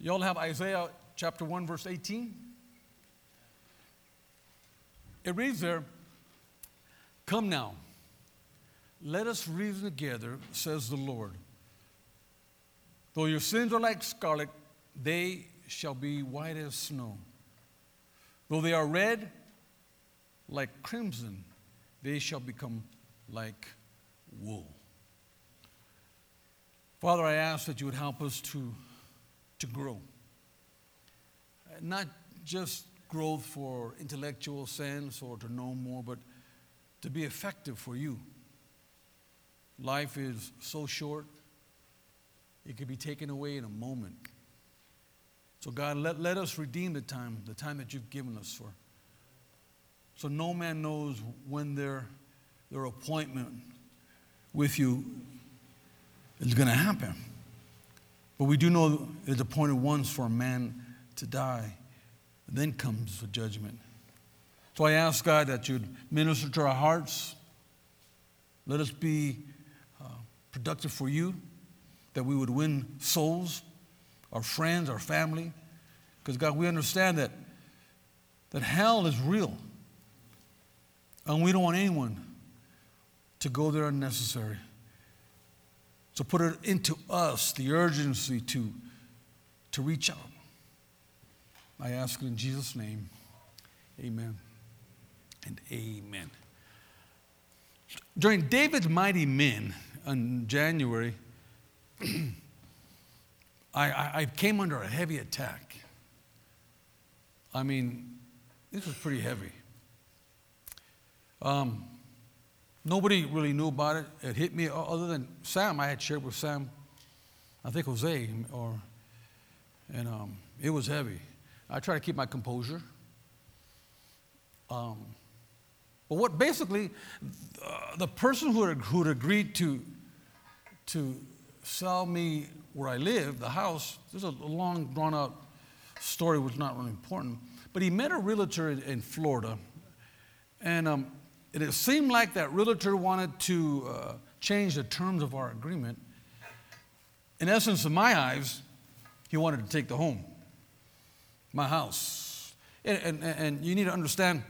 Y'all have Isaiah chapter 1, verse 18? It reads there, Come now, let us reason together, says the Lord. Though your sins are like scarlet, they shall be white as snow. Though they are red like crimson, they shall become like wool. Father, I ask that you would help us to, to grow. Not just growth for intellectual sense or to know more, but to be effective for you. Life is so short, it could be taken away in a moment. So, God, let, let us redeem the time, the time that you've given us for. So, no man knows when their, their appointment with you is going to happen. But we do know it's appointed once for a man to die. Then comes the judgment. So I ask God that you'd minister to our hearts. Let us be uh, productive for you, that we would win souls, our friends, our family. Because, God, we understand that, that hell is real. And we don't want anyone to go there unnecessary. So put it into us the urgency to, to reach out. I ask it in Jesus' name. Amen and amen. During David's mighty men in January, I, I, I, came under a heavy attack. I mean, this was pretty heavy. Um, nobody really knew about it. It hit me other than Sam. I had shared with Sam, I think Jose, or, and um, it was heavy. I try to keep my composure. Um, but what basically, uh, the person who had, who had agreed to, to sell me where I live, the house, there's a, long, drawn out story which is not really important. But he met a realtor in, in Florida, and um, it, seemed like that realtor wanted to uh, change the terms of our agreement. In essence, in my eyes, he wanted to take the home my house. And, and, and you need to understand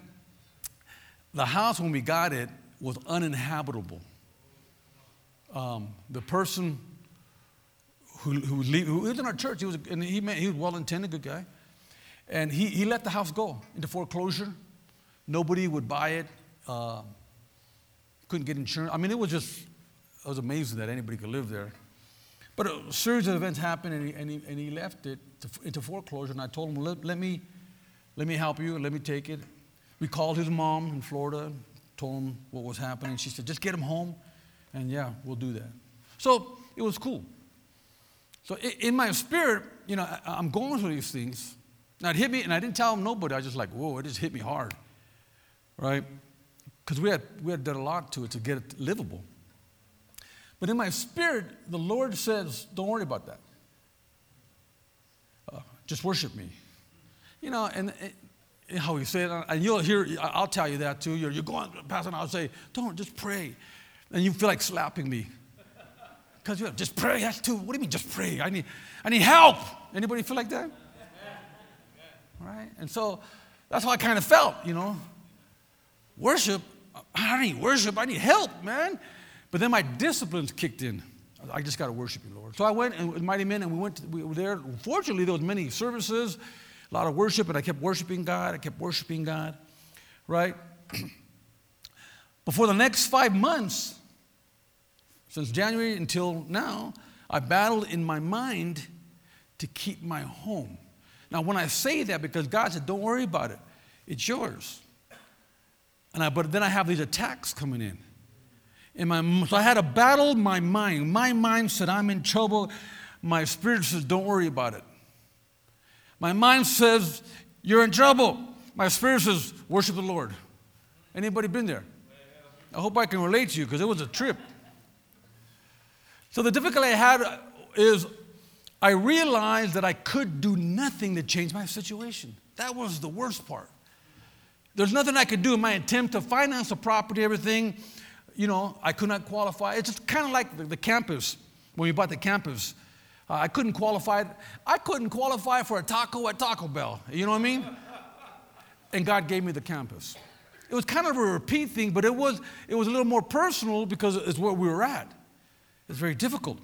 the house, when we got it, was uninhabitable. Um, the person who, who, who lived in our church, he was, and he, he was well intended, good guy. And he, he let the house go into foreclosure. Nobody would buy it. Uh, couldn't get insurance. I mean, it was just, it was amazing that anybody could live there. But a series of events happened, and he, and he, and he left it to, into foreclosure. And I told him, let, let, me, let me help you, let me take it. We called his mom in Florida, told him what was happening. She said, just get him home, and yeah, we'll do that. So it was cool. So in my spirit, you know, I'm going through these things. Now it hit me, and I didn't tell him nobody. I was just like, whoa, it just hit me hard, right? Because we had, we had done a lot to it to get it livable. But in my spirit, the Lord says, don't worry about that. Uh, just worship me. You know, and, and how he said, and you'll hear, I'll tell you that too. You're, you're going, Pastor, and I'll say, don't, just pray. And you feel like slapping me. Because you have just pray, that's too, what do you mean just pray? I need, I need help. Anybody feel like that? Right? And so that's how I kind of felt, you know. Worship, I need worship, I need help, man. But then my disciplines kicked in. I just got to worship you, Lord. So I went and Mighty Men, and we went. To, we were there. Fortunately, there was many services, a lot of worship, and I kept worshiping God. I kept worshiping God, right? Before the next five months, since January until now, I battled in my mind to keep my home. Now, when I say that, because God said, "Don't worry about it, it's yours," and I, but then I have these attacks coming in. In my, so I had to battle my mind. My mind said, I'm in trouble. My spirit says, don't worry about it. My mind says, you're in trouble. My spirit says, worship the Lord. Anybody been there? I hope I can relate to you because it was a trip. So the difficulty I had is I realized that I could do nothing to change my situation. That was the worst part. There's nothing I could do in my attempt to finance the property, everything you know, I could not qualify. It's just kind of like the, the, campus, when we bought the campus. Uh, I couldn't qualify. I couldn't qualify for a taco at Taco Bell. You know what I mean? And God gave me the campus. It was kind of a repeat thing, but it was, it was a little more personal because it's where we were at. It's very difficult,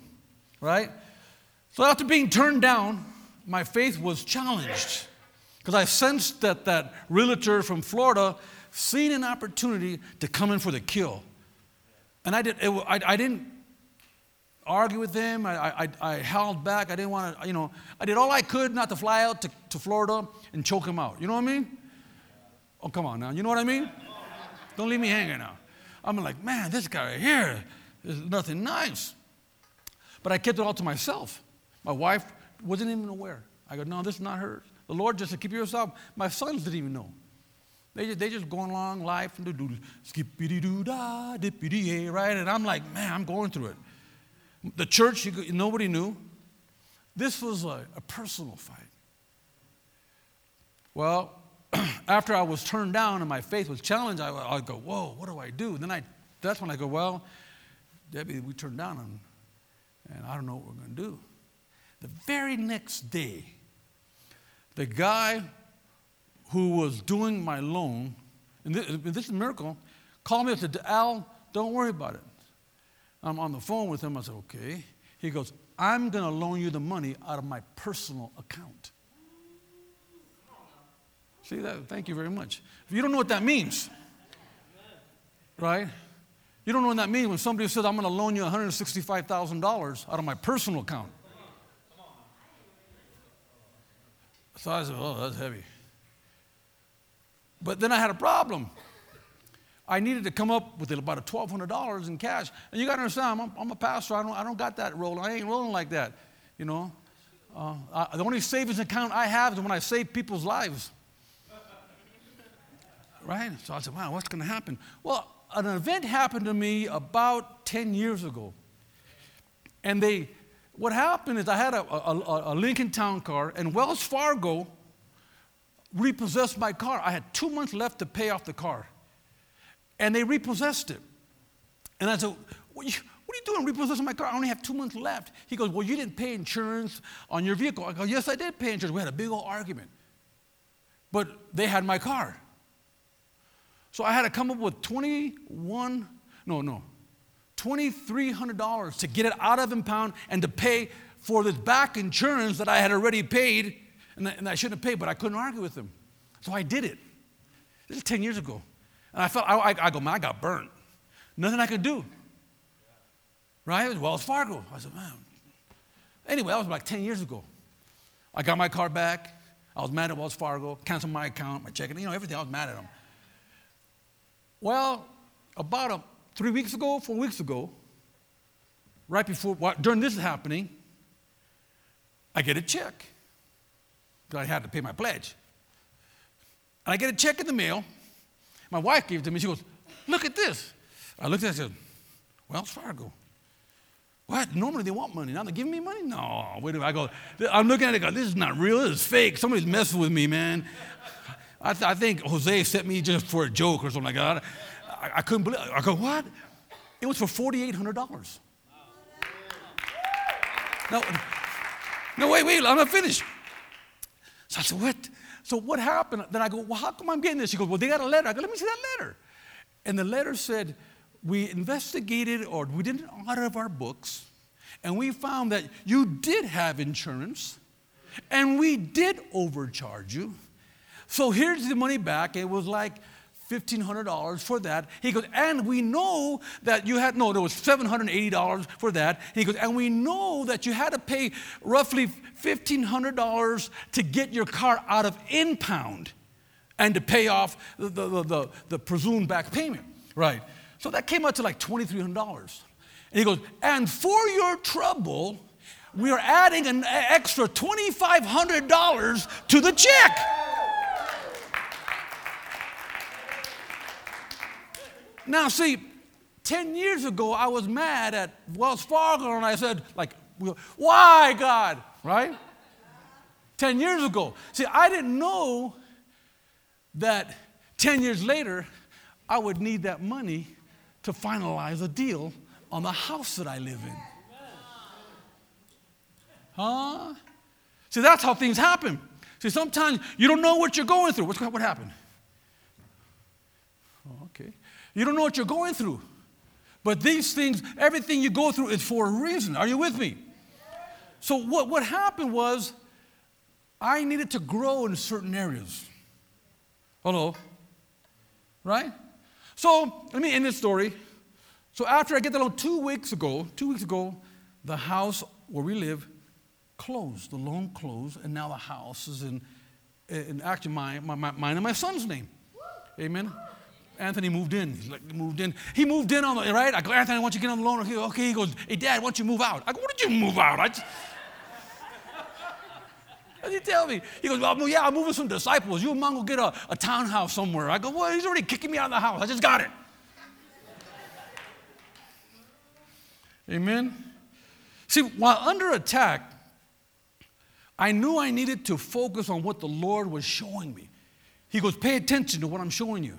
right? So after being turned down, my faith was challenged because I sensed that that realtor from Florida seen an opportunity to come in for the kill. And I, did, it, I, I didn't argue with him. I, I, I held back. I didn't want to, you know, I did all I could not to fly out to, to Florida and choke him out. You know what I mean? Oh, come on now. You know what I mean? Don't leave me hanging now. I'm like, man, this guy right here is nothing nice. But I kept it all to myself. My wife wasn't even aware. I go, no, this is not hers. The Lord just said, keep yourself. My sons didn't even know. They just, they just going along life and do do skippity doo da dippity right? And I'm like, man, I'm going through it. The church, you, nobody knew. This was a, a personal fight. Well, after I was turned down and my faith was challenged, I, I go, whoa, what do I do? And then I, that's when I go, well, Debbie, we turned down and, and I don't know what we're going to do. The very next day, the guy who was doing my loan, and this, this is a miracle, called me and said, Al, don't worry about it. I'm on the phone with him. I said, okay. He goes, I'm going to loan you the money out of my personal account. See that? Thank you very much. If you don't know what that means, right? You don't know what that means when somebody says, I'm going to loan you $165,000 out of my personal account. So I said, oh, that's heavy. But then I had a problem. I needed to come up with about $1,200 in cash. And you got to understand, I'm, I'm, a pastor. I don't, I don't got that rolling. I ain't rolling like that, you know. Uh, I, the only savings account I have is when I save people's lives right? So I said, wow, what's going to happen? Well, an event happened to me about 10 years ago. And they, what happened is I had a, a, a Lincoln Town car, and Wells Fargo repossessed my car. I had two months left to pay off the car. And they repossessed it. And I said, what are you, what are you doing repossessing my car? I only have two months left. He goes, Well, you didn't pay insurance on your vehicle. I go, Yes, I did pay insurance. We had a big old argument. But they had my car. So I had to come up with 21, no, no, $2,300 to get it out of impound and to pay for this back insurance that I had already paid and, and I shouldn't have paid, but I couldn't argue with them. So I did it. This is 10 years ago. And I felt, I, I, I go, man, I got burnt. Nothing I could do. Right? It was Wells Fargo. I said, man. Anyway, that was like 10 years ago. I got my car back. I was mad at Wells Fargo, canceled my account, my checking, you know, everything. I was mad at them. Well, about a, three weeks ago, four weeks ago, right before, during this happening, I get a check. Because I had to pay my pledge. And I get a check in the mail. My wife gave it to me. She goes, Look at this. I looked at it and said, Wells Fargo. What? Normally they want money. Now they're giving me money? No. Wait a minute. I go, I'm looking at it, go, this is not real. This is fake. Somebody's messing with me, man. I, th- I, think Jose sent me just for a joke or something like that. I, I couldn't believe it. I go, what? It was for $4,800. No, no, wait, wait, I'm not finished. So I said, what? So what happened? Then I go, well, how come I'm getting this? She goes, well, they got a letter. I go, let me see that letter. And the letter said, we investigated or we did an audit of our books, and we found that you did have insurance, and we did overcharge you. So here's the money back. It was like $1,500 for that. He goes, and we know that you had, no, there was $780 for that. He goes, and we know that you had to pay roughly $1,500 to get your car out of impound and to pay off the, the, the, the presumed back payment. Right. So that came out to like $2,300. And he goes, and for your trouble, we are adding an extra $2,500 to the check. Now, see, 10 years ago, I was mad at Wells Fargo and I said, like, why, God? Right? 10 years ago. See, I didn't know that 10 years later, I would need that money to finalize a deal on the house that I live in. Huh? See, that's how things happen. See, sometimes you don't know what you're going through. What's, what happened? You don't know what you're going through. But these things, everything you go through is for a reason. Are you with me? So, what, what happened was I needed to grow in certain areas. Hello? Right? So, let me end this story. So, after I get that loan two weeks ago, two weeks ago, the house where we live closed. The loan closed, and now the house is in, in actually my, my, my, mine and my son's name. Amen. Anthony moved in. He like, moved in. He moved in on the right. I go, Anthony, why don't you get on the loan? He goes, Okay, he goes, Hey, Dad, why don't you move out? I go, What did you move out? I just, what did he tell me? He goes, Well, yeah, I'm moving some disciples. You and mom will get a, a townhouse somewhere. I go, Well, he's already kicking me out of the house. I just got it. Amen. See, while under attack, I knew I needed to focus on what the Lord was showing me. He goes, Pay attention to what I'm showing you.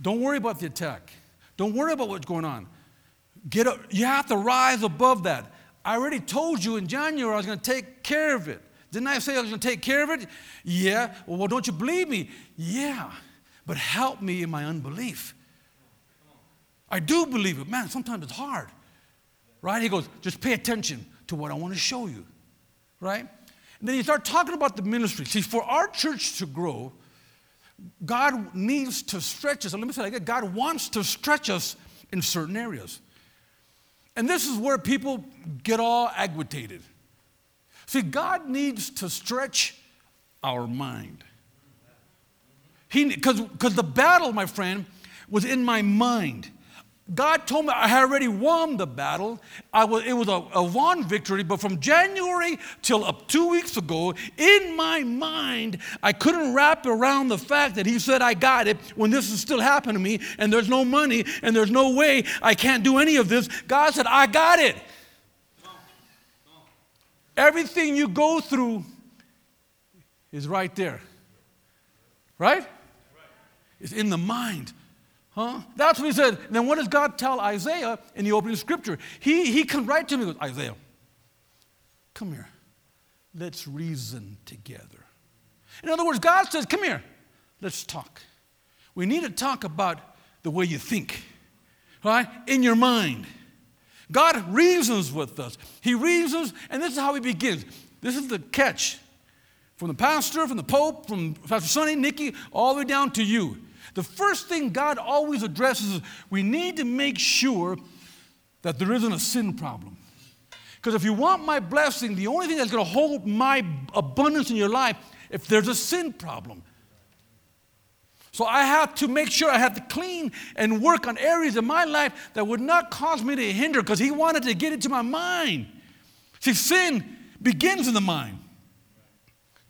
Don't worry about the attack. Don't worry about what's going on. Get up. You have to rise above that. I already told you in January I was going to take care of it. Didn't I say I was going to take care of it? Yeah. Well, don't you believe me? Yeah. But help me in my unbelief. I do believe it. Man, sometimes it's hard. Right? He goes, just pay attention to what I want to show you. Right? And then you start talking about the ministry. See, for our church to grow, God needs to stretch us. And let me say that again. God wants to stretch us in certain areas. And this is where people get all agitated. See, God needs to stretch our mind. Because the battle, my friend, was in my mind. God told me I had already won the battle. Was, it was a, a won victory, but from January till up two weeks ago, in my mind, I couldn't wrap around the fact that He said I got it when this is still happening to me, and there's no money, and there's no way I can't do any of this. God said, I got it. Everything you go through is right there. Right? It's in the mind. Huh? That's what he said. then what does God tell Isaiah in the opening scripture? He, he comes right to me goes, Isaiah, come here. Let's reason together. In other words, God says, come here. Let's talk. We need to talk about the way you think, right? In your mind. God reasons with us. He reasons, and this is how he begins. This is the catch. From the pastor, from the pope, from Pastor Sonny, Nikki, all the way down to you. The first thing God always addresses is we need to make sure that there isn't a sin problem. Because if you want my blessing, the only thing that's going to hold my abundance in your life, if there's a sin problem. So I have to make sure I have to clean and work on areas of my life that would not cause me to hinder because he wanted to get into my mind. See, sin begins in the mind.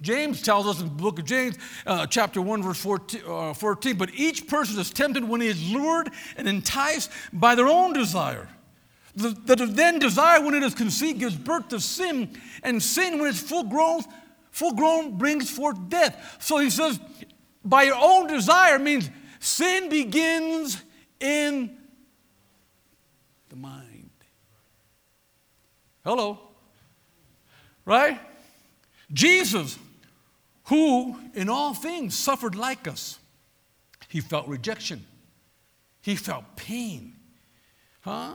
James tells us in the book of James, uh, chapter 1, verse 14, uh, 14, but each person is tempted when he is lured and enticed by their own desire. The, the then desire, when it is conceived, gives birth to sin, and sin, when it's full grown, full grown, brings forth death. So he says, by your own desire means sin begins in the mind. Hello. Right? Jesus who in all things suffered like us. He felt rejection. He felt pain. Huh?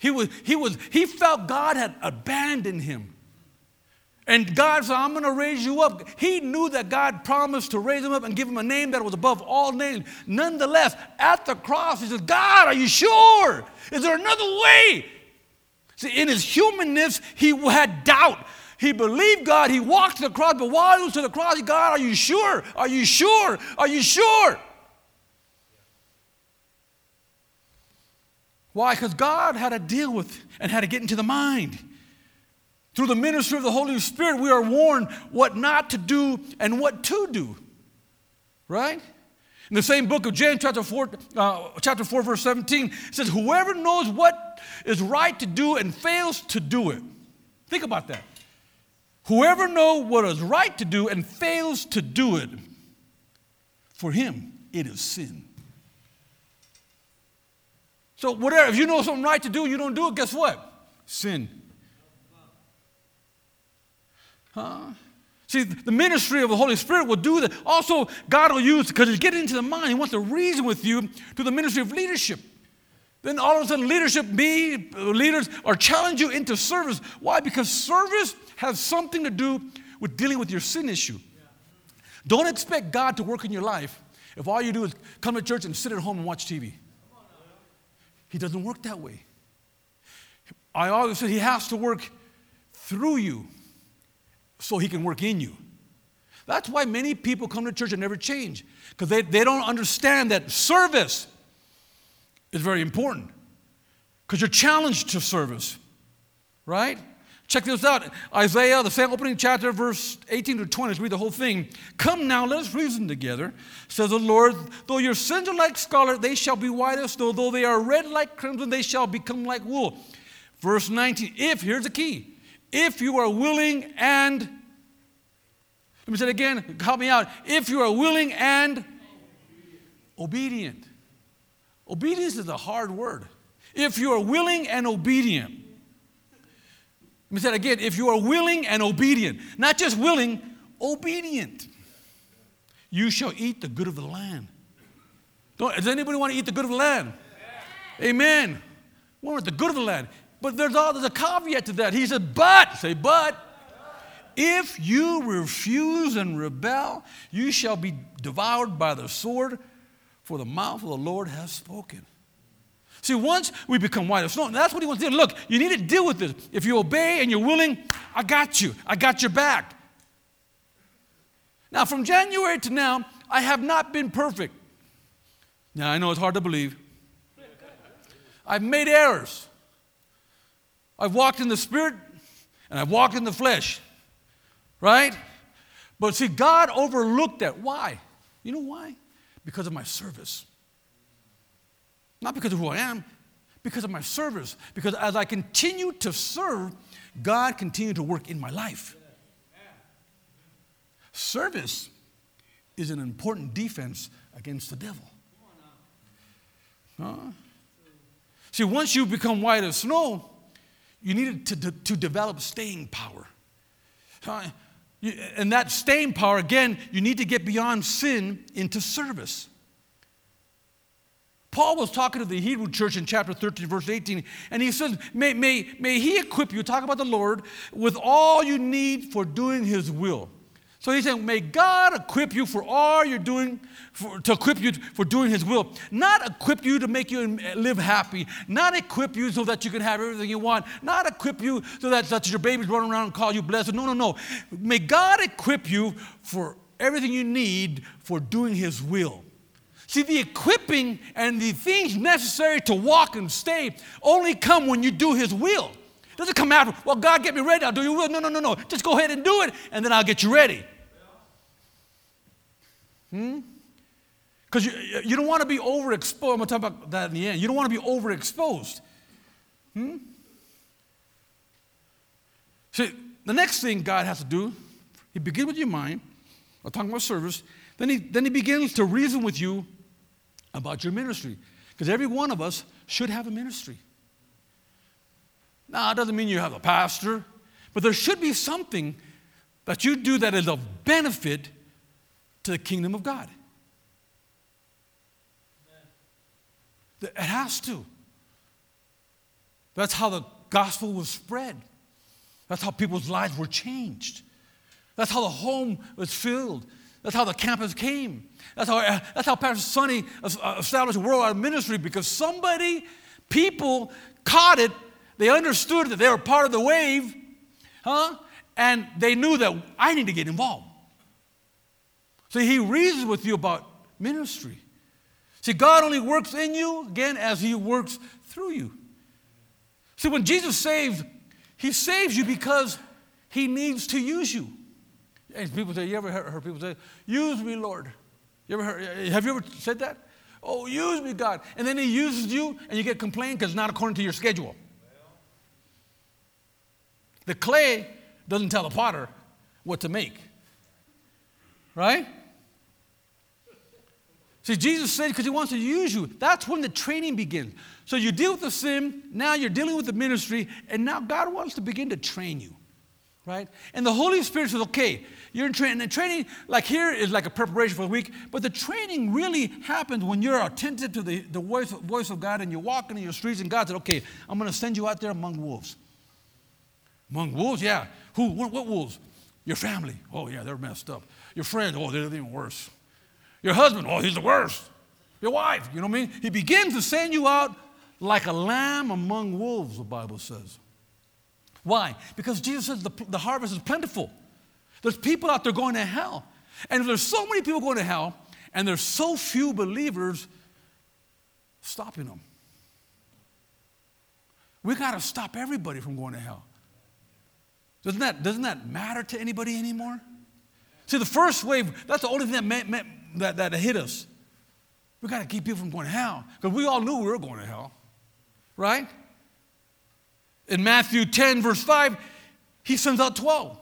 He was, he was, he felt God had abandoned him. And God said, I'm going to raise you up. He knew that God promised to raise him up and give him a name that was above all names. Nonetheless, at the cross, he says, God, are you sure? Is there another way? See, in his humanness, he had doubt. He believed God. He walked to the cross, but while he was to the cross, God, are you sure? Are you sure? Are you sure? Why? Because God had to deal with and had to get into the mind. Through the ministry of the Holy Spirit, we are warned what not to do and what to do. Right? In the same book of James, chapter 4, uh, chapter 4 verse 17, it says, Whoever knows what is right to do and fails to do it. Think about that. Whoever knows what is right to do and fails to do it, for him it is sin. So, whatever, if you know something right to do, you don't do it, guess what? Sin. Huh? See, the ministry of the Holy Spirit will do that. Also, God will use, because He's getting into the mind, He wants to reason with you through the ministry of leadership. Then all of a sudden, leadership, me, leaders are challenge you into service. Why? Because service has something to do with dealing with your sin issue. Don't expect God to work in your life if all you do is come to church and sit at home and watch TV. He doesn't work that way. I always said He has to work through you so He can work in you. That's why many people come to church and never change because they, they don't understand that service is very important because you're challenged to service, right? Check this out Isaiah, the same opening chapter, verse 18 to 20. Let's read the whole thing. Come now, let us reason together, says the Lord. Though your sins are like scarlet, they shall be white as snow. Though they are red like crimson, they shall become like wool. Verse 19. If, here's the key, if you are willing and, let me say it again, help me out. If you are willing and obedient. Obedience is a hard word. If you are willing and obedient. Let me say it again. If you are willing and obedient, not just willing, obedient, you shall eat the good of the land. Don't, does anybody want to eat the good of the land? Amen. We want the good of the land. But there's, all, there's a caveat to that. He said, but, say, but, if you refuse and rebel, you shall be devoured by the sword, for the mouth of the Lord has spoken. See, once we become white as snow, that's what he wants to do. Look, you need to deal with this. If you obey and you're willing, I got you. I got your back. Now, from January to now, I have not been perfect. Now, I know it's hard to believe. I've made errors. I've walked in the spirit and I've walked in the flesh. Right? But see, God overlooked that. Why? You know why? Because of my service. Not because of who I am, because of my service. Because as I continue to serve, God continued to work in my life. Service is an important defense against the devil. Huh? See, once you become white as snow, you need to, to, to develop staying power. Huh? And that staying power, again, you need to get beyond sin into service. Paul was talking to the Hebrew church in chapter 13, verse 18, and he says, may, may, may he equip you, talk about the Lord, with all you need for doing his will. So he's saying, may God equip you for all you're doing, for, to equip you for doing his will. Not equip you to make you live happy. Not equip you so that you can have everything you want. Not equip you so that, that your babies run around and call you blessed. No, no, no. May God equip you for everything you need for doing his will. See, the equipping and the things necessary to walk and stay only come when you do His will. It doesn't come after, well, God, get me ready, I'll do your will. No, no, no, no. Just go ahead and do it, and then I'll get you ready. Hmm? Because you, you don't want to be overexposed. I'm going to talk about that in the end. You don't want to be overexposed. Hmm? See, the next thing God has to do, He begins with your mind. I'm talking about service. Then he, then he begins to reason with you about your ministry. Because every one of us should have a ministry. Now, it doesn't mean you have a pastor, but there should be something that you do that is of benefit to the kingdom of God. It has to. That's how the gospel was spread. That's how people's lives were changed. That's how the home was filled. That's how the campus came. That's how, eh, that's how Pastor Sonny uh, established a Worldwide Ministry because somebody, people caught it. They understood that they were part of the wave, huh? And they knew that I need to get involved. So he reasons with you about ministry. See, God only works in you, again, as he works through you. See, when Jesus saves, he saves you because he needs to use you. And people say, you ever heard people say, use me, Lord? You ever heard, eh, have you ever said that? Oh, use me, God. And then he uses you and you get complained because it's not according to your schedule. The clay doesn't tell the potter what to make. Right? See, Jesus said because he wants to use you. That's when the training begins. So you deal with the sin, now you're dealing with the ministry, and now God wants to begin to train you. right? And the Holy Spirit says, okay, you're in training. And training, like here, is like a preparation for the week, but the training really happens when you're attentive to the, the voice, voice of God and you're walking in your streets, and God said, okay, I'm going to send you out there among wolves. Among wolves, yeah. Who? What, what wolves? Your family. Oh, yeah, they're messed up. Your friends, oh, they're even worse. Your husband, oh, he's the worst. Your wife, you know what I mean? He begins to send you out like a lamb among wolves, the Bible says. Why? Because Jesus says the, the harvest is plentiful. There's people out there going to hell. And if there's so many people going to hell, and there's so few believers stopping them, we got to stop everybody from going to hell. Doesn't that, doesn't that matter to anybody anymore? See, the first wave, that's the only thing that, meant, that, that hit us. We got to keep people from going to hell because we all knew we were going to hell, right? In Matthew 10, verse 5, he sends out 12.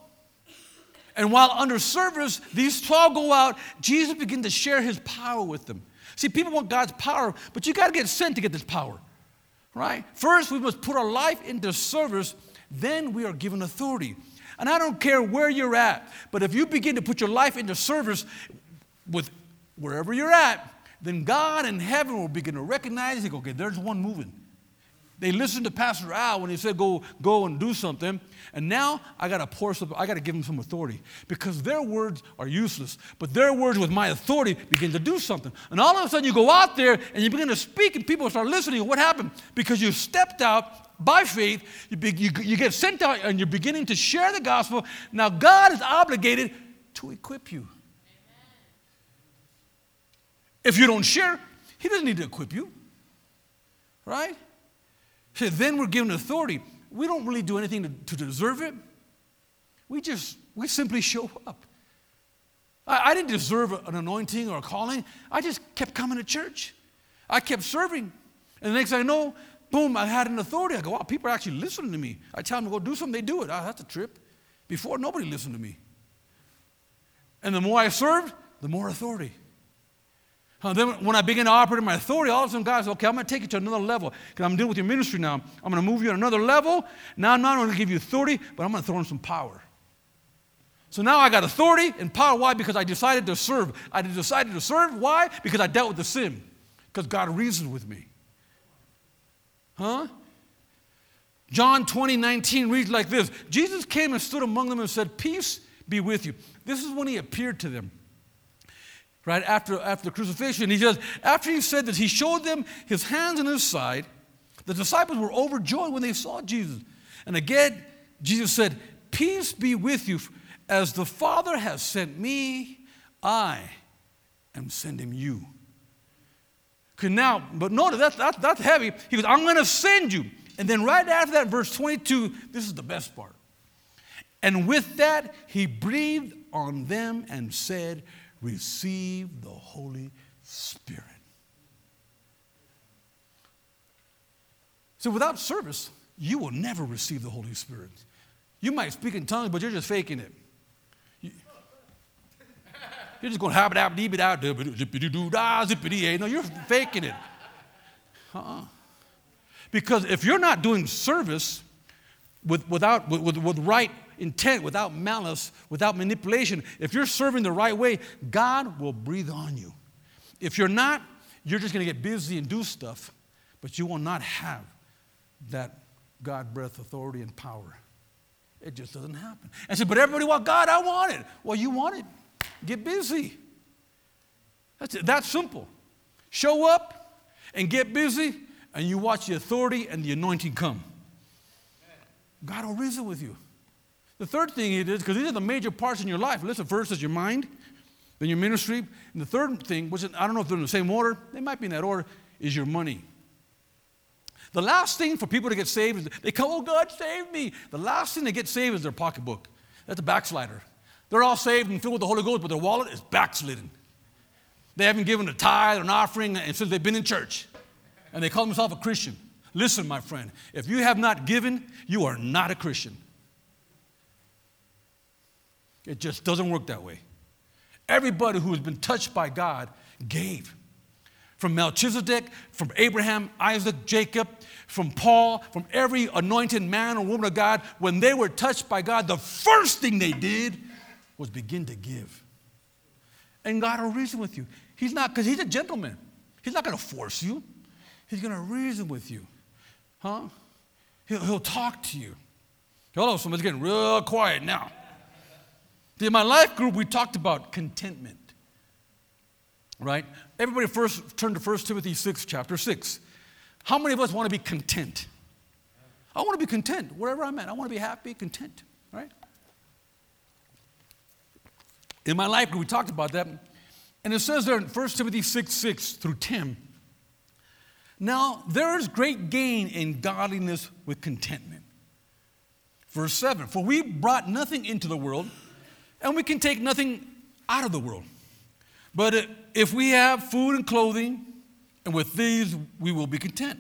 And while under service, these 12 go out, Jesus begins to share his power with them. See, people want God's power, but you got to get sent to get this power, right? First, we must put our life into service, then we are given authority. And I don't care where you're at, but if you begin to put your life into service with wherever you're at, then God in heaven will begin to recognize, he go, okay, there's one moving. They listened to Pastor Al when he said, go, go and do something. And now I got to pour some, I got to give them some authority because their words are useless. But their words with my authority begin to do something. And all of a sudden you go out there and you begin to speak and people start listening. What happened? Because you stepped out by faith, you, be, you, you get sent out and you're beginning to share the gospel. Now God is obligated to equip you. If you don't share, He doesn't need to equip you. Right? So then we're given authority. We don't really do anything to, to deserve it. We just, we simply show up. I, I didn't deserve an anointing or a calling. I just kept coming to church. I kept serving. And the next thing I know, boom, I had an authority. I go, wow, people are actually listening to me. I tell them to go do something, they do it. Oh, that's a trip. Before, nobody listened to me. And the more I served, the more authority. Uh, then when I begin to operate in my authority, all of a sudden God says, okay, I'm going to take you to another level because I'm dealing with your ministry now. I'm going to move you to another level. Now I'm not only going to give you authority, but I'm going to throw in some power. So now I got authority and power. Why? Because I decided to serve. I decided to serve. Why? Because I dealt with the sin. Because God reasoned with me. Huh? John 20, 19 reads like this Jesus came and stood among them and said, Peace be with you. This is when he appeared to them right after, after the crucifixion. He says, after he said this, he showed them his hands and his side. The disciples were overjoyed when they saw Jesus. And again, Jesus said, Peace be with you. As the Father has sent me, I am sending you. Okay, now, but notice that's, that's, that's heavy. He goes, I'm going to send you. And then right after that, verse 22, this is the best part. And with that, he breathed on them and said, receive the Holy Spirit. So without service, you will never receive the Holy Spirit. You might speak in tongues, but you're just faking it. You, are just going to have it out, deep it out, zippity doo da, zippity No, you're faking it. Uh-uh. Because if you're not doing service with, without, with, with right intent, without malice, without manipulation, if you're serving the right way, God will breathe on you. If you're not, you're just going to get busy and do stuff, but you will not have that God breath authority and power. It just doesn't happen. And say, but everybody want God, I want it. Well, you want it. Get busy. That's it. That's simple. Show up and get busy, and you watch the authority and the anointing come. God will reason with you. The third thing it is, because these are the major parts in your life. Listen, first is your mind, then your ministry. And the third thing, which I don't know if they're in the same order, they might be in that order, is your money. The last thing for people to get saved is they come, oh, God, save me. The last thing they get saved is their pocketbook. That's a backslider. They're all saved and filled with the Holy Ghost, but their wallet is backslidden. They haven't given a tithe or an offering uh, since they've been in church. And they call themselves a Christian. Listen, my friend, if you have not given, you are not a Christian. It just doesn't work that way. Everybody who has been touched by God gave. from Melchizedek, from Abraham, Isaac, Jacob, from Paul, from every anointed man or woman of God, when they were touched by God, the first thing they did was begin to give. And God will reason with you. He's not, because He's a gentleman. He's not going to force you, He's going to reason with you. Huh? He'll, he'll talk to you. Hello, somebody's getting real quiet now. In my life group, we talked about contentment. Right? Everybody first turn to 1 Timothy 6, chapter 6. How many of us want to be content? I want to be content wherever I'm at. I want to be happy, content, right? In my life, group, we talked about that. And it says there in 1 Timothy 6 6 through 10. Now, there is great gain in godliness with contentment. Verse 7 For we brought nothing into the world, and we can take nothing out of the world. But if we have food and clothing, and with these we will be content.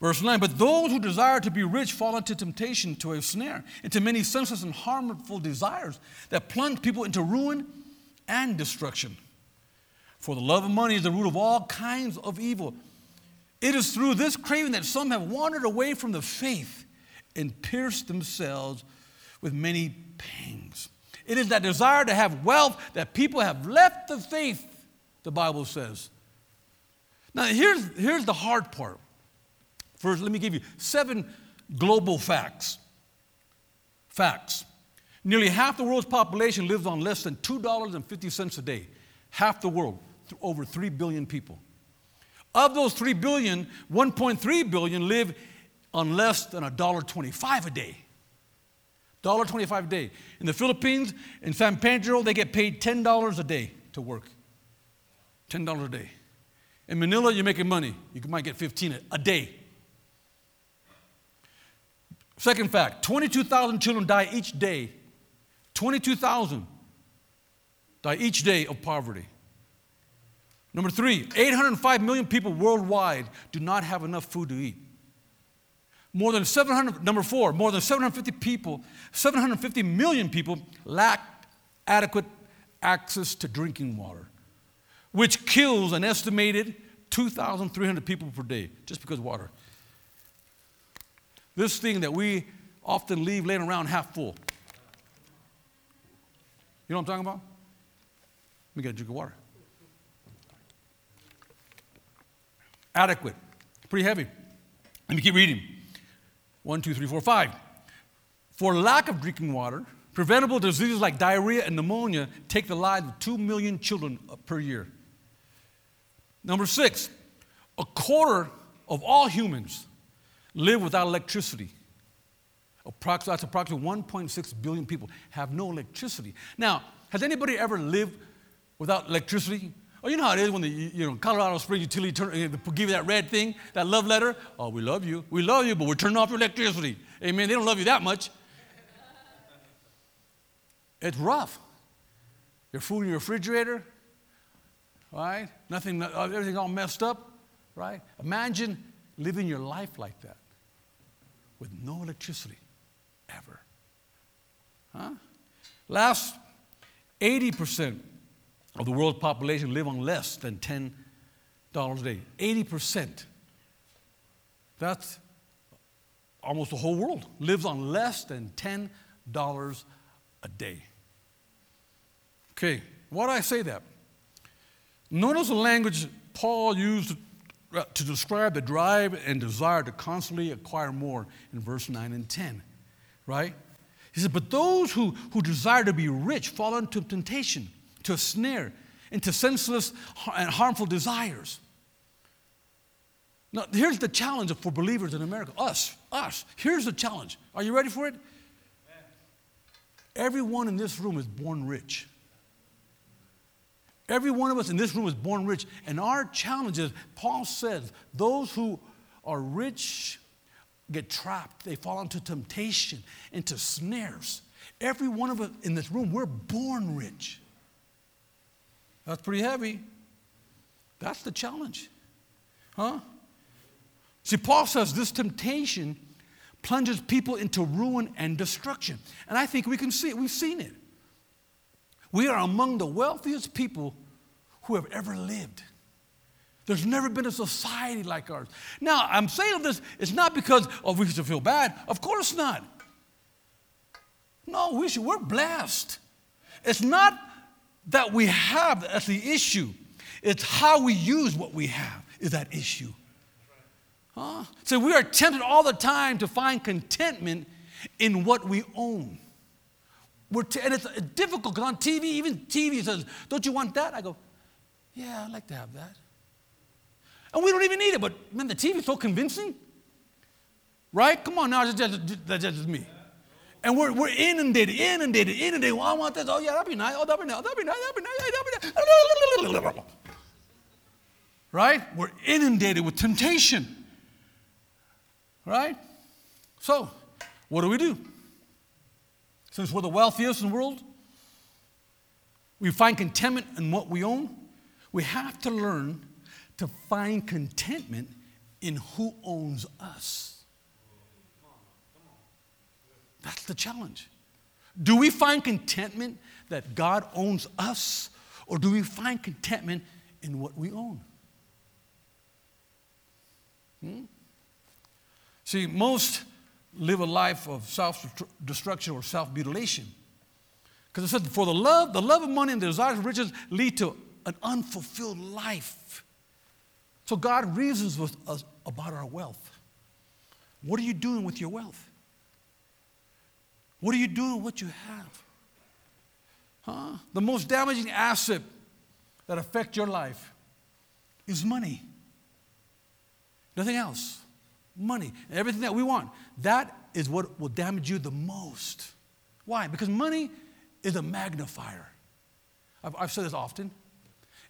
Verse 9, but those who desire to be rich fall into temptation, to a snare, into many senseless and harmful desires that plunge people into ruin and destruction. For the love of money is the root of all kinds of evil. It is through this craving that some have wandered away from the faith and pierced themselves with many pangs. It is that desire to have wealth that people have left the faith, the Bible says. Now, here's, here's the hard part. First, let me give you seven global facts. Facts. Nearly half the world's population lives on less than $2.50 a day. Half the world, over 3 billion people. Of those 3 billion, 1.3 billion live on less than $1.25 a day. $1.25 a day. In the Philippines, in San Pedro, they get paid $10 a day to work. $10 a day. In Manila, you're making money. You might get 15 a day. Second fact 22,000 children die each day. 22,000 die each day of poverty. Number three, 805 million people worldwide do not have enough food to eat. More than 700, number four, more than 750 people, 750 million people lack adequate access to drinking water which kills an estimated 2,300 people per day just because of water. This thing that we often leave laying around half full. You know what I'm talking about? Let me get a drink of water. Adequate. Pretty heavy. Let me keep reading. One, two, three, four, five. For lack of drinking water, preventable diseases like diarrhea and pneumonia take the lives of 2 million children uh, per year. Number six, a quarter of all humans live without electricity. That's approximately 1.6 billion people have no electricity. Now, has anybody ever lived without electricity? Oh, you know how it is when the you know Colorado Springs utility turn, eh, give you that red thing, that love letter. Oh, we love you, we love you, but we're turning off your electricity. Amen. They don't love you that much. It's rough. Your food in your refrigerator, right? Nothing, everything all messed up, right? Imagine living your life like that with no electricity ever. Huh? Last 80% of the world's population live on less than $10 a day. 80%. That's almost the whole world lives on less than $10 a day. Okay, why do I say that? Notice the language Paul used uh, to describe the drive and desire to constantly acquire more in verse 9 and 10, right? He said, But those who, who desire to be rich fall into temptation, to a snare, into senseless and harmful desires. Now, here's the challenge for believers in America us, us. Here's the challenge. Are you ready for it? Everyone in this room is born rich. Every one of us in this room is born rich. And our challenge is, Paul says, those who are rich get trapped. They fall into temptation, into snares. Every one of us in this room, we're born rich. That's pretty heavy. That's the challenge. Huh? See, Paul says this temptation plunges people into ruin and destruction. And I think we can see it. We've seen it. We are among the wealthiest people who have ever lived. There's never been a society like ours. Now, I'm saying this, it's not because oh, we should feel bad. Of course not. No, we should, we're blessed. It's not that we have that's the issue. It's how we use what we have is that issue. Huh? So we are tempted all the time to find contentment in what we own. We're t- and it's difficult because on TV, even TV says, Don't you want that? I go, Yeah, I'd like to have that. And we don't even need it, but man, the TV is so convincing. Right? Come on now, that's just, that's just me. And we're, we're inundated, inundated, inundated. Well, I want this. Oh, yeah, that'd be nice. Oh, that'd be nice. That'd be nice. That'd be nice. That'd be nice. Right? We're inundated with temptation. Right? So, what do we do? Since we're the wealthiest in the world, we find contentment in what we own. We have to learn to find contentment in who owns us. That's the challenge. Do we find contentment that God owns us, or do we find contentment in what we own? Hmm? See, most live a life of self destruction or self mutilation. Because it said, for the love, the love of money and the desire of riches lead to an unfulfilled life. So God reasons with us about our wealth. What are you doing with your wealth? What are you doing with what you have? Huh? The most damaging asset that affects your life is money. Nothing else. Money. Everything that we want. That is what will damage you the most. Why? Because money is a magnifier. I've, I've said this often.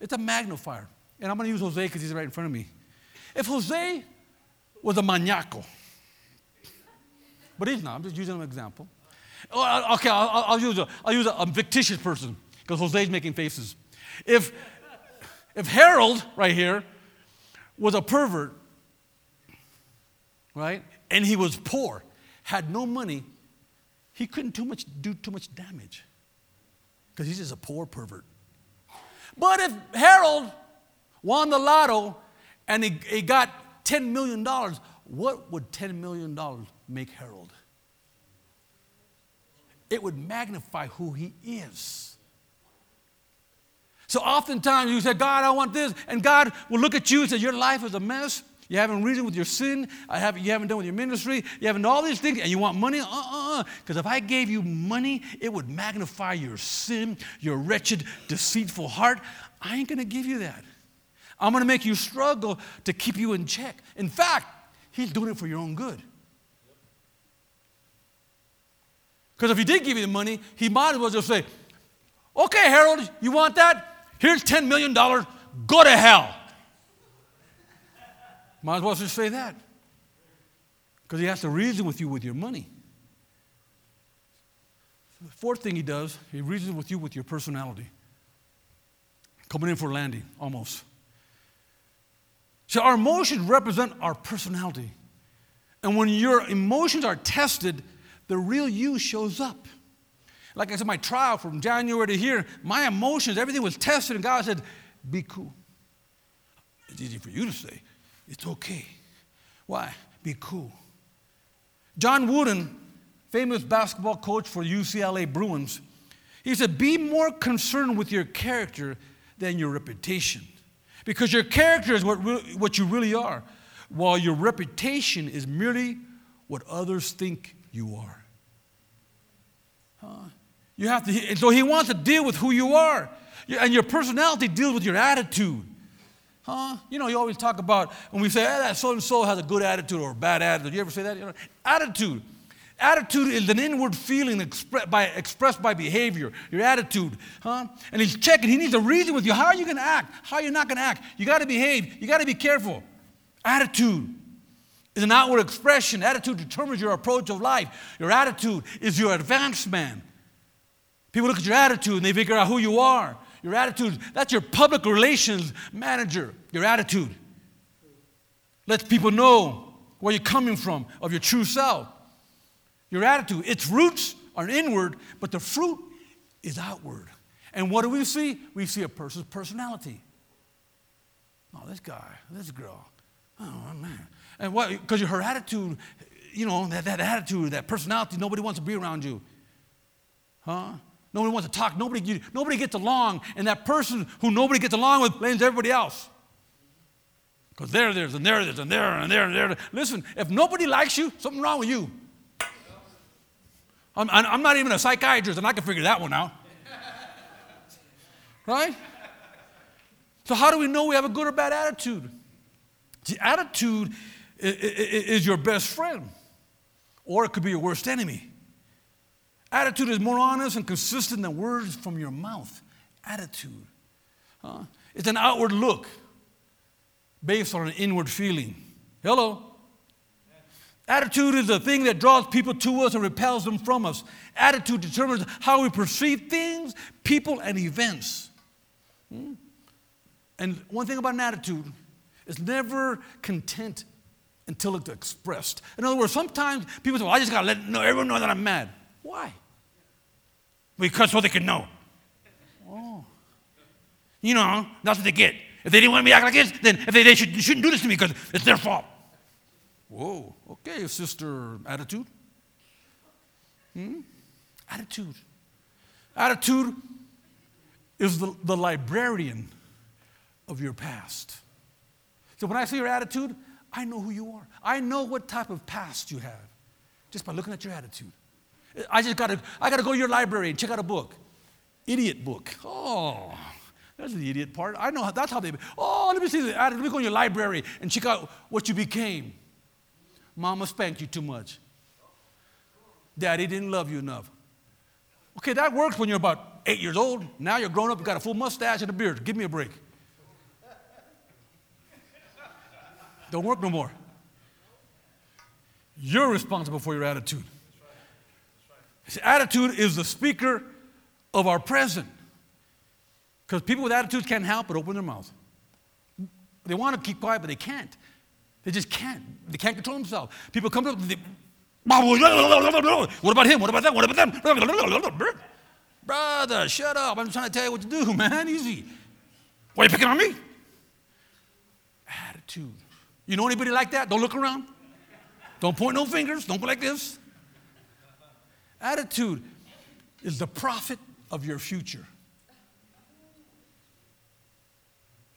It's a magnifier. And I'm going to use Jose because he's right in front of me. If Jose was a maniaco, but he's not, I'm just using an example. Oh, okay, I'll, I'll, use, a, I'll use a, a fictitious person because Jose's making faces. If, if Harold, right here, was a pervert, right, and he was poor, had no money, he couldn't too much, do too much damage because he's just a poor pervert. But if Harold won the lotto and he, he got $10 million, what would $10 million make Harold? It would magnify who he is. So oftentimes you say, God, I want this. And God will look at you and say, Your life is a mess. You haven't reasoned with your sin. I have, you haven't done with your ministry. You haven't done all these things, and you want money? Uh uh uh. Because if I gave you money, it would magnify your sin, your wretched, deceitful heart. I ain't going to give you that. I'm going to make you struggle to keep you in check. In fact, He's doing it for your own good. Because if He did give you the money, He might as well just say, Okay, Harold, you want that? Here's $10 million. Go to hell. Might as well just say that. Because he has to reason with you with your money. The fourth thing he does, he reasons with you with your personality. Coming in for landing, almost. So our emotions represent our personality. And when your emotions are tested, the real you shows up. Like I said, my trial from January to here, my emotions, everything was tested, and God said, Be cool. It's easy for you to say. It's okay. Why? Be cool. John Wooden, famous basketball coach for UCLA Bruins, he said, Be more concerned with your character than your reputation. Because your character is what, re- what you really are, while your reputation is merely what others think you are. You have to, and so he wants to deal with who you are. And your personality deals with your attitude. Huh? You know, you always talk about when we say, hey, that so and so has a good attitude or a bad attitude. You ever say that? You know, attitude. Attitude is an inward feeling expre- by, expressed by behavior, your attitude. Huh? And he's checking, he needs a reason with you. How are you going to act? How are you not going to act? You got to behave. You got to be careful. Attitude is an outward expression. Attitude determines your approach of life. Your attitude is your advancement. People look at your attitude and they figure out who you are. Your attitude, that's your public relations manager, your attitude. Lets people know where you're coming from, of your true self. Your attitude, its roots are inward, but the fruit is outward. And what do we see? We see a person's personality. Oh, this guy, this girl. Oh, man. And what? Because her attitude, you know, that, that attitude, that personality, nobody wants to be around you. Huh? Nobody wants to talk. Nobody, nobody gets along. And that person who nobody gets along with blames everybody else. Because there, there's, and there, there's, and there, and there, and there. Listen, if nobody likes you, something wrong with you. I'm, I'm not even a psychiatrist, and I can figure that one out. Right? So, how do we know we have a good or bad attitude? The attitude is your best friend, or it could be your worst enemy. Attitude is more honest and consistent than words from your mouth. Attitude. Huh? It's an outward look based on an inward feeling. Hello? Attitude is the thing that draws people to us and repels them from us. Attitude determines how we perceive things, people, and events. Hmm? And one thing about an attitude is never content until it's expressed. In other words, sometimes people say, well, I just got to let know, everyone know that I'm mad. Why? Because so they can know. Oh. You know, that's what they get. If they didn't want me to act like this, then if they, they should, shouldn't do this to me because it's their fault. Whoa, okay, sister attitude. Hmm? Attitude. Attitude is the, the librarian of your past. So when I see your attitude, I know who you are. I know what type of past you have just by looking at your attitude. I just gotta, I gotta go to your library and check out a book. Idiot book. Oh, that's the idiot part. I know that's how they. Oh, let me see the attitude. Let me go in your library and check out what you became. Mama spanked you too much. Daddy didn't love you enough. Okay, that works when you're about eight years old. Now you're grown up, you got a full mustache and a beard. Give me a break. Don't work no more. You're responsible for your attitude. Attitude is the speaker of our present. Because people with attitudes can't help but open their mouth. They want to keep quiet, but they can't. They just can't. They can't control themselves. People come up, them, they, what about him? What about that? What about them? Brother, shut up. I'm trying to tell you what to do, man. Easy. Why are you picking on me? Attitude. You know anybody like that? Don't look around. Don't point no fingers. Don't go like this. Attitude is the prophet of your future.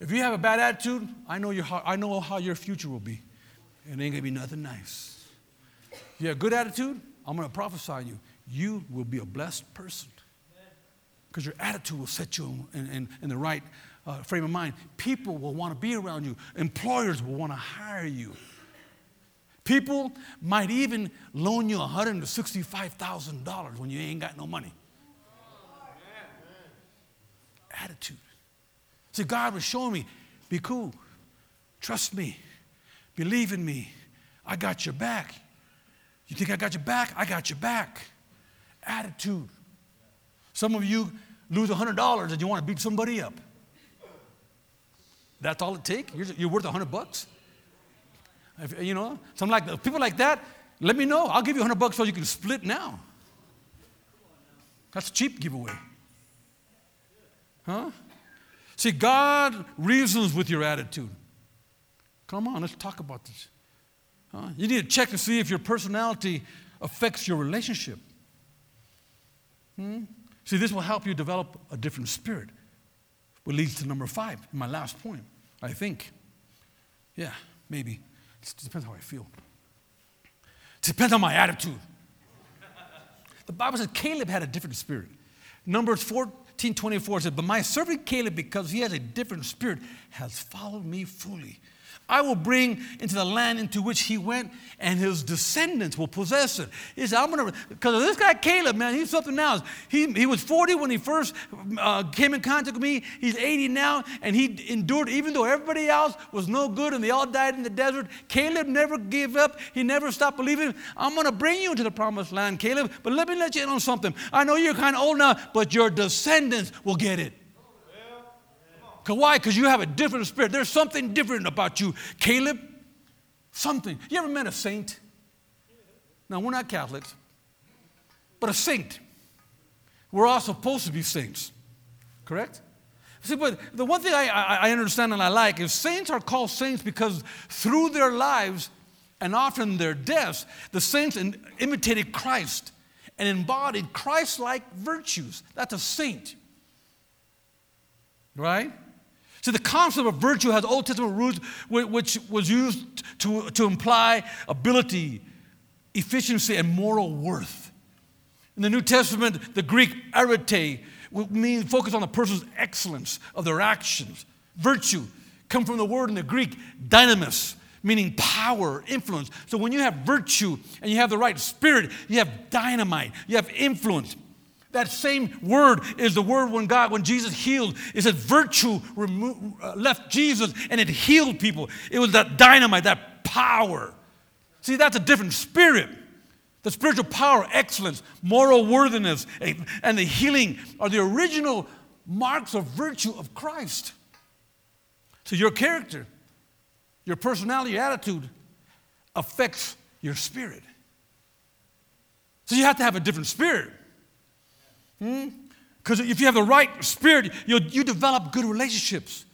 If you have a bad attitude, I know, your, I know how your future will be. It ain't gonna be nothing nice. If you have a good attitude, I'm gonna prophesy you. You will be a blessed person. Because your attitude will set you in, in, in the right uh, frame of mind. People will wanna be around you, employers will wanna hire you. People might even loan you $165,000 when you ain't got no money. Attitude. See, God was showing me be cool, trust me, believe in me. I got your back. You think I got your back? I got your back. Attitude. Some of you lose $100 and you want to beat somebody up. That's all it takes? You're, you're worth 100 bucks? If, you know, something like that. people like that, let me know. I'll give you 100 bucks so you can split now. That's a cheap giveaway. Huh? See, God reasons with your attitude. Come on, let's talk about this. Huh? You need to check to see if your personality affects your relationship. Hmm? See, this will help you develop a different spirit, which leads to number five, my last point, I think. Yeah, maybe. It depends how I feel. It depends on my attitude. The Bible says Caleb had a different spirit. Numbers 14 24 says, But my servant Caleb, because he has a different spirit, has followed me fully. I will bring into the land into which he went, and his descendants will possess it. He said, I'm going to, because this guy Caleb, man, he's something else. He, he was 40 when he first uh, came in contact with me. He's 80 now, and he endured, even though everybody else was no good and they all died in the desert. Caleb never gave up. He never stopped believing. I'm going to bring you into the promised land, Caleb, but let me let you in on something. I know you're kind of old now, but your descendants will get it. Why? Because you have a different spirit. There's something different about you, Caleb. Something. You ever met a saint? Now, we're not Catholics, but a saint. We're all supposed to be saints, correct? See, but the one thing I, I, I understand and I like is saints are called saints because through their lives and often their deaths, the saints imitated Christ and embodied Christ like virtues. That's a saint. Right? So the concept of virtue has Old Testament roots, which was used to, to imply ability, efficiency, and moral worth. In the New Testament, the Greek arete means focus on the person's excellence of their actions. Virtue come from the word in the Greek dynamis, meaning power, influence. So when you have virtue and you have the right spirit, you have dynamite, you have influence. That same word is the word when God, when Jesus healed, it said virtue remo- uh, left Jesus and it healed people. It was that dynamite, that power. See, that's a different spirit. The spiritual power, excellence, moral worthiness, and the healing are the original marks of virtue of Christ. So your character, your personality, your attitude affects your spirit. So you have to have a different spirit. Because hmm? if you have the right spirit, you you develop good relationships.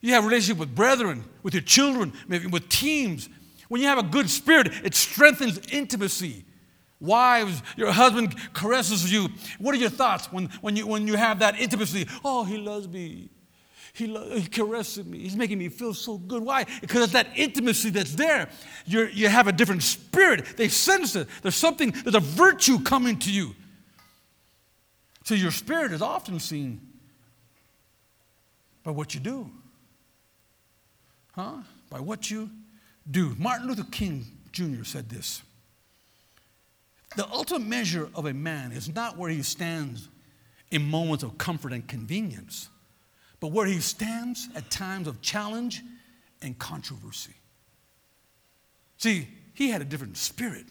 You have relationship with brethren, with your children, maybe with teams. When you have a good spirit, it strengthens intimacy. Wives, your husband caresses you. What are your thoughts when, when, you, when you have that intimacy? Oh, he loves me. He, lo- he caresses me. He's making me feel so good. Why? Because it's that intimacy that's there. you you have a different spirit. They sense it. There's something, there's a virtue coming to you. So your spirit is often seen by what you do. Huh? By what you do. Martin Luther King Jr. said this The ultimate measure of a man is not where he stands in moments of comfort and convenience, but where he stands at times of challenge and controversy. See, he had a different spirit.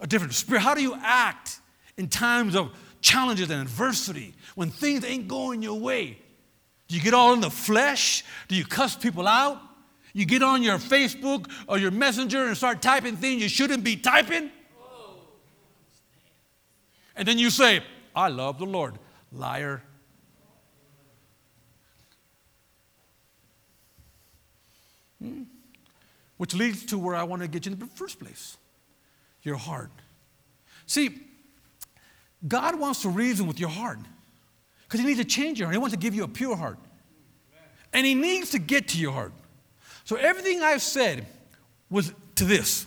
A different spirit. How do you act in times of challenges and adversity, when things ain't going your way, do you get all in the flesh? Do you cuss people out? You get on your Facebook or your messenger and start typing things you shouldn't be typing? And then you say, I love the Lord. Liar. Hmm? Which leads to where I want to get you in the first place your heart. See, God wants to reason with your heart because He needs to change your heart. He wants to give you a pure heart. And He needs to get to your heart. So everything I've said was to this.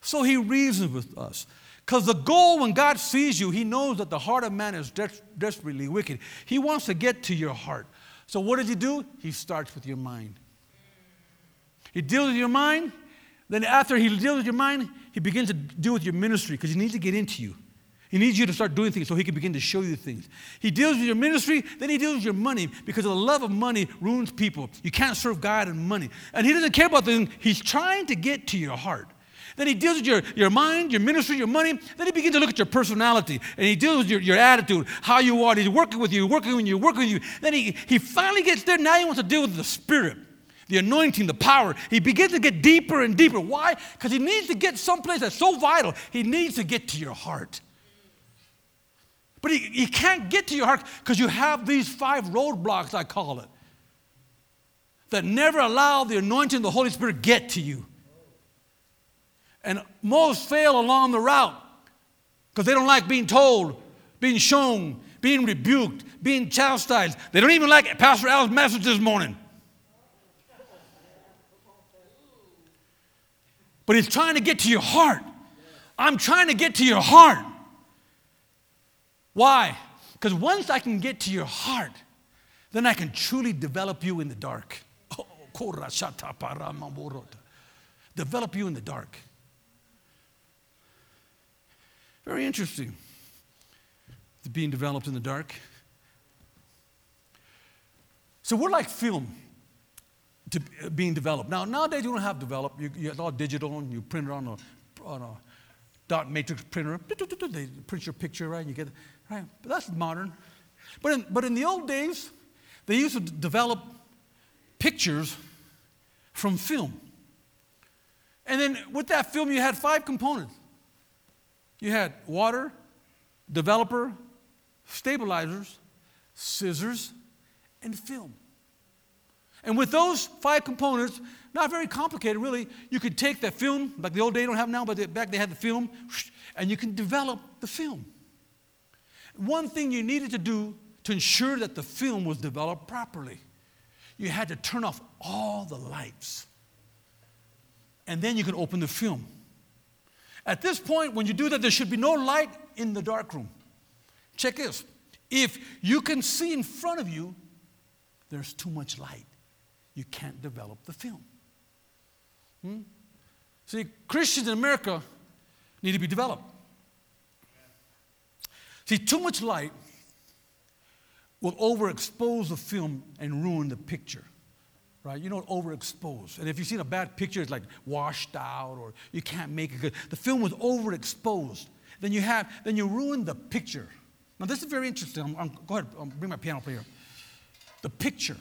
So He reasons with us. Because the goal when God sees you, He knows that the heart of man is des- desperately wicked. He wants to get to your heart. So what does He do? He starts with your mind. He deals with your mind. Then after He deals with your mind, He begins to deal with your ministry because He needs to get into you. He needs you to start doing things so he can begin to show you things. He deals with your ministry, then he deals with your money because the love of money ruins people. You can't serve God and money. And he doesn't care about things, he's trying to get to your heart. Then he deals with your, your mind, your ministry, your money. Then he begins to look at your personality and he deals with your, your attitude, how you are. He's working with you, working with you, working with you. Then he, he finally gets there. Now he wants to deal with the spirit, the anointing, the power. He begins to get deeper and deeper. Why? Because he needs to get someplace that's so vital. He needs to get to your heart. But he, he can't get to your heart because you have these five roadblocks, I call it, that never allow the anointing of the Holy Spirit get to you. And most fail along the route because they don't like being told, being shown, being rebuked, being chastised. They don't even like Pastor Al's message this morning. But he's trying to get to your heart. I'm trying to get to your heart. Why? Because once I can get to your heart, then I can truly develop you in the dark. Oh, develop you in the dark. Very interesting. Being developed in the dark. So we're like film to uh, being developed. Now, nowadays you don't have developed. You, you, it's all digital and you print it on a, on a dot matrix printer. They print your picture, right? You get Right? But that's modern. But in, but in the old days, they used to develop pictures from film. And then with that film, you had five components you had water, developer, stabilizers, scissors, and film. And with those five components, not very complicated really, you could take that film, like the old day don't have now, but back they had the film, and you can develop the film. One thing you needed to do to ensure that the film was developed properly, you had to turn off all the lights. And then you can open the film. At this point, when you do that, there should be no light in the dark room. Check this. If you can see in front of you, there's too much light. You can't develop the film. Hmm? See, Christians in America need to be developed. See, too much light will overexpose the film and ruin the picture. Right? You don't overexpose. And if you've seen a bad picture, it's like washed out or you can't make it good. The film was overexposed. Then you have, then you ruin the picture. Now this is very interesting. I'm, I'm, go ahead, I'll bring my piano player. The picture.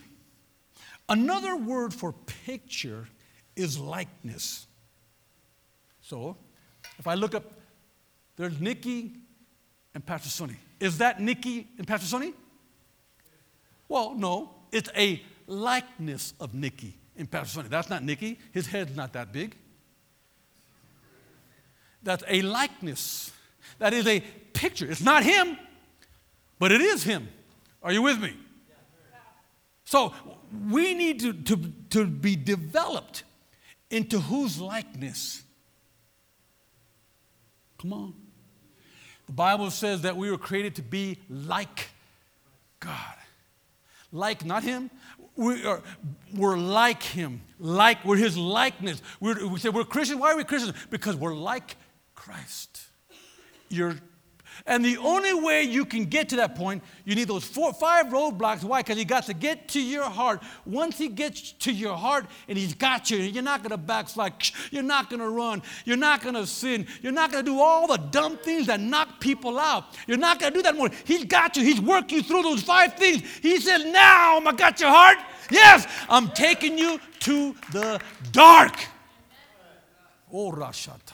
Another word for picture is likeness. So, if I look up, there's Nikki and Pastor. Is that Nikki and Pastor? Well, no. It's a likeness of Nikki and Pastor. That's not Nikki. His head's not that big. That's a likeness. That is a picture. It's not him, but it is him. Are you with me? So we need to, to, to be developed into whose likeness? Come on. The Bible says that we were created to be like God. Like, not Him. We are, we're like Him. Like, we're His likeness. We're, we say we're Christians. Why are we Christians? Because we're like Christ. You're and the only way you can get to that point, you need those four, five roadblocks. Why? Because he got to get to your heart. Once he gets to your heart and he's got you, you're not going to backslide. You're not going to run. You're not going to sin. You're not going to do all the dumb things that knock people out. You're not going to do that more. He's got you. He's working you through those five things. He says, Now I got your heart. Yes, I'm taking you to the dark. Oh, Rashata.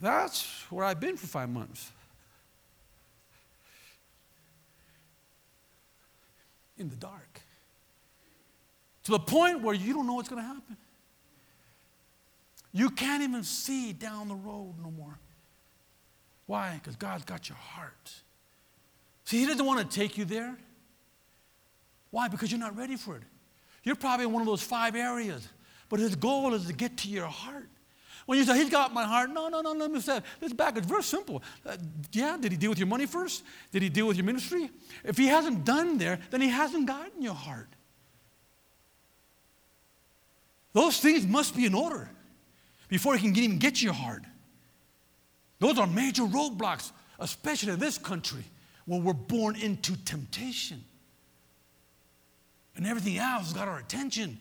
That's where I've been for five months. In the dark. To the point where you don't know what's going to happen. You can't even see down the road no more. Why? Because God's got your heart. See, He doesn't want to take you there. Why? Because you're not ready for it. You're probably in one of those five areas, but His goal is to get to your heart. When you say, He's got my heart, no, no, no, let me say, this back. It's very simple. Uh, yeah, did He deal with your money first? Did He deal with your ministry? If He hasn't done there, then He hasn't gotten your heart. Those things must be in order before He can even get your heart. Those are major roadblocks, especially in this country where we're born into temptation. And everything else has got our attention.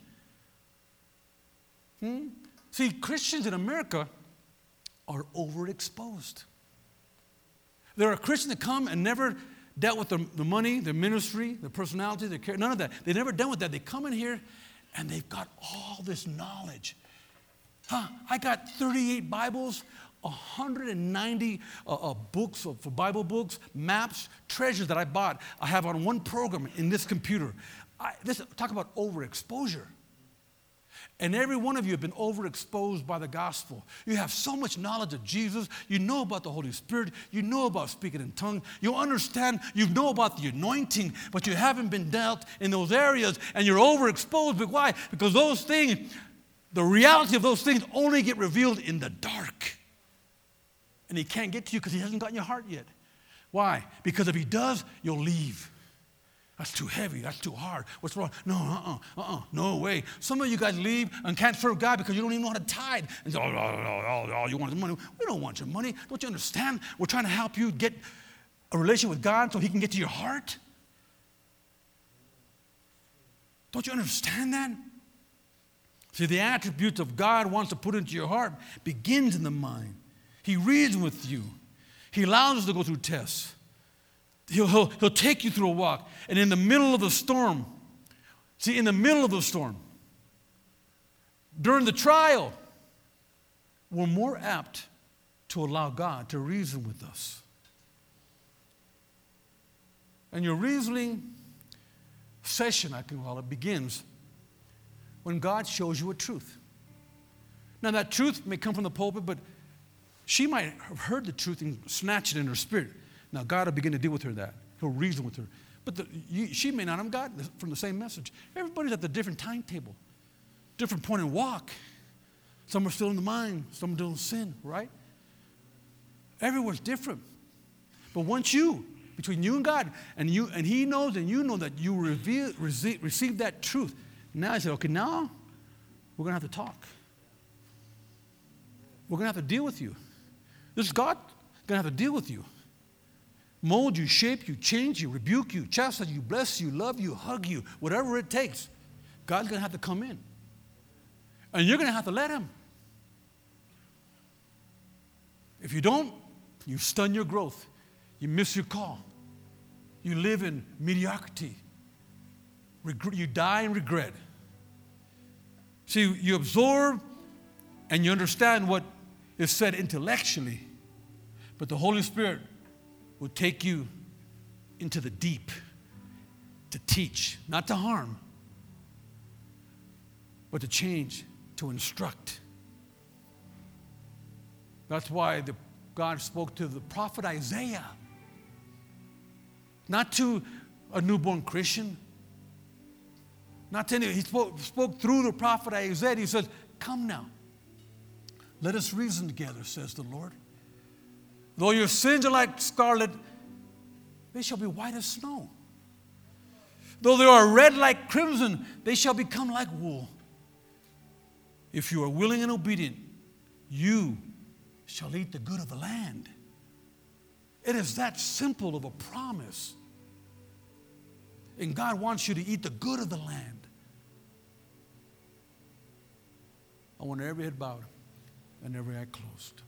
Hmm? See, Christians in America are overexposed. There are Christians that come and never dealt with the, money, the ministry, the personality, the care, none of that. They never dealt with that. They come in here and they've got all this knowledge. Huh, I got 38 Bibles, 190 uh, uh, books for Bible books, maps, treasures that I bought. I have on one program in this computer. I, this, talk about overexposure. And every one of you have been overexposed by the gospel. You have so much knowledge of Jesus. You know about the Holy Spirit. You know about speaking in tongues. You understand, you know about the anointing, but you haven't been dealt in those areas and you're overexposed. But why? Because those things, the reality of those things only get revealed in the dark. And he can't get to you because he hasn't gotten your heart yet. Why? Because if he does, you'll leave. That's too heavy. That's too hard. What's wrong? No, uh uh-uh, uh, uh, no way. Some of you guys leave and can't serve God because you don't even know how to tithe. And say, oh, oh, oh, oh, you want the money. We don't want your money. Don't you understand? We're trying to help you get a relation with God so He can get to your heart. Don't you understand that? See, the attributes of God wants to put into your heart begins in the mind. He reasons with you. He allows us to go through tests. He'll, he'll, he'll take you through a walk. And in the middle of the storm, see, in the middle of the storm, during the trial, we're more apt to allow God to reason with us. And your reasoning session, I can call it, begins when God shows you a truth. Now, that truth may come from the pulpit, but she might have heard the truth and snatched it in her spirit. Now, God will begin to deal with her that. He'll reason with her. But the, you, she may not have gotten from the same message. Everybody's at the different timetable, different point in walk. Some are still in the mind, some are in sin, right? Everyone's different. But once you, between you and God, and you and He knows and you know that you reveal, receive, receive that truth, now I said, okay, now we're gonna have to talk. We're gonna have to deal with you. This is God gonna have to deal with you. Mold you, shape you, change you, rebuke you, chastise you, bless you, love you, hug you, whatever it takes. God's gonna have to come in. And you're gonna have to let him. If you don't, you stun your growth. You miss your call. You live in mediocrity. You die in regret. See, you absorb and you understand what is said intellectually, but the Holy Spirit will take you into the deep to teach, not to harm, but to change, to instruct. That's why the, God spoke to the prophet Isaiah, not to a newborn Christian, not to any, he spoke, spoke through the prophet Isaiah. He said, Come now, let us reason together, says the Lord. Though your sins are like scarlet, they shall be white as snow. Though they are red like crimson, they shall become like wool. If you are willing and obedient, you shall eat the good of the land. It is that simple of a promise. And God wants you to eat the good of the land. I want every head bowed and every eye closed.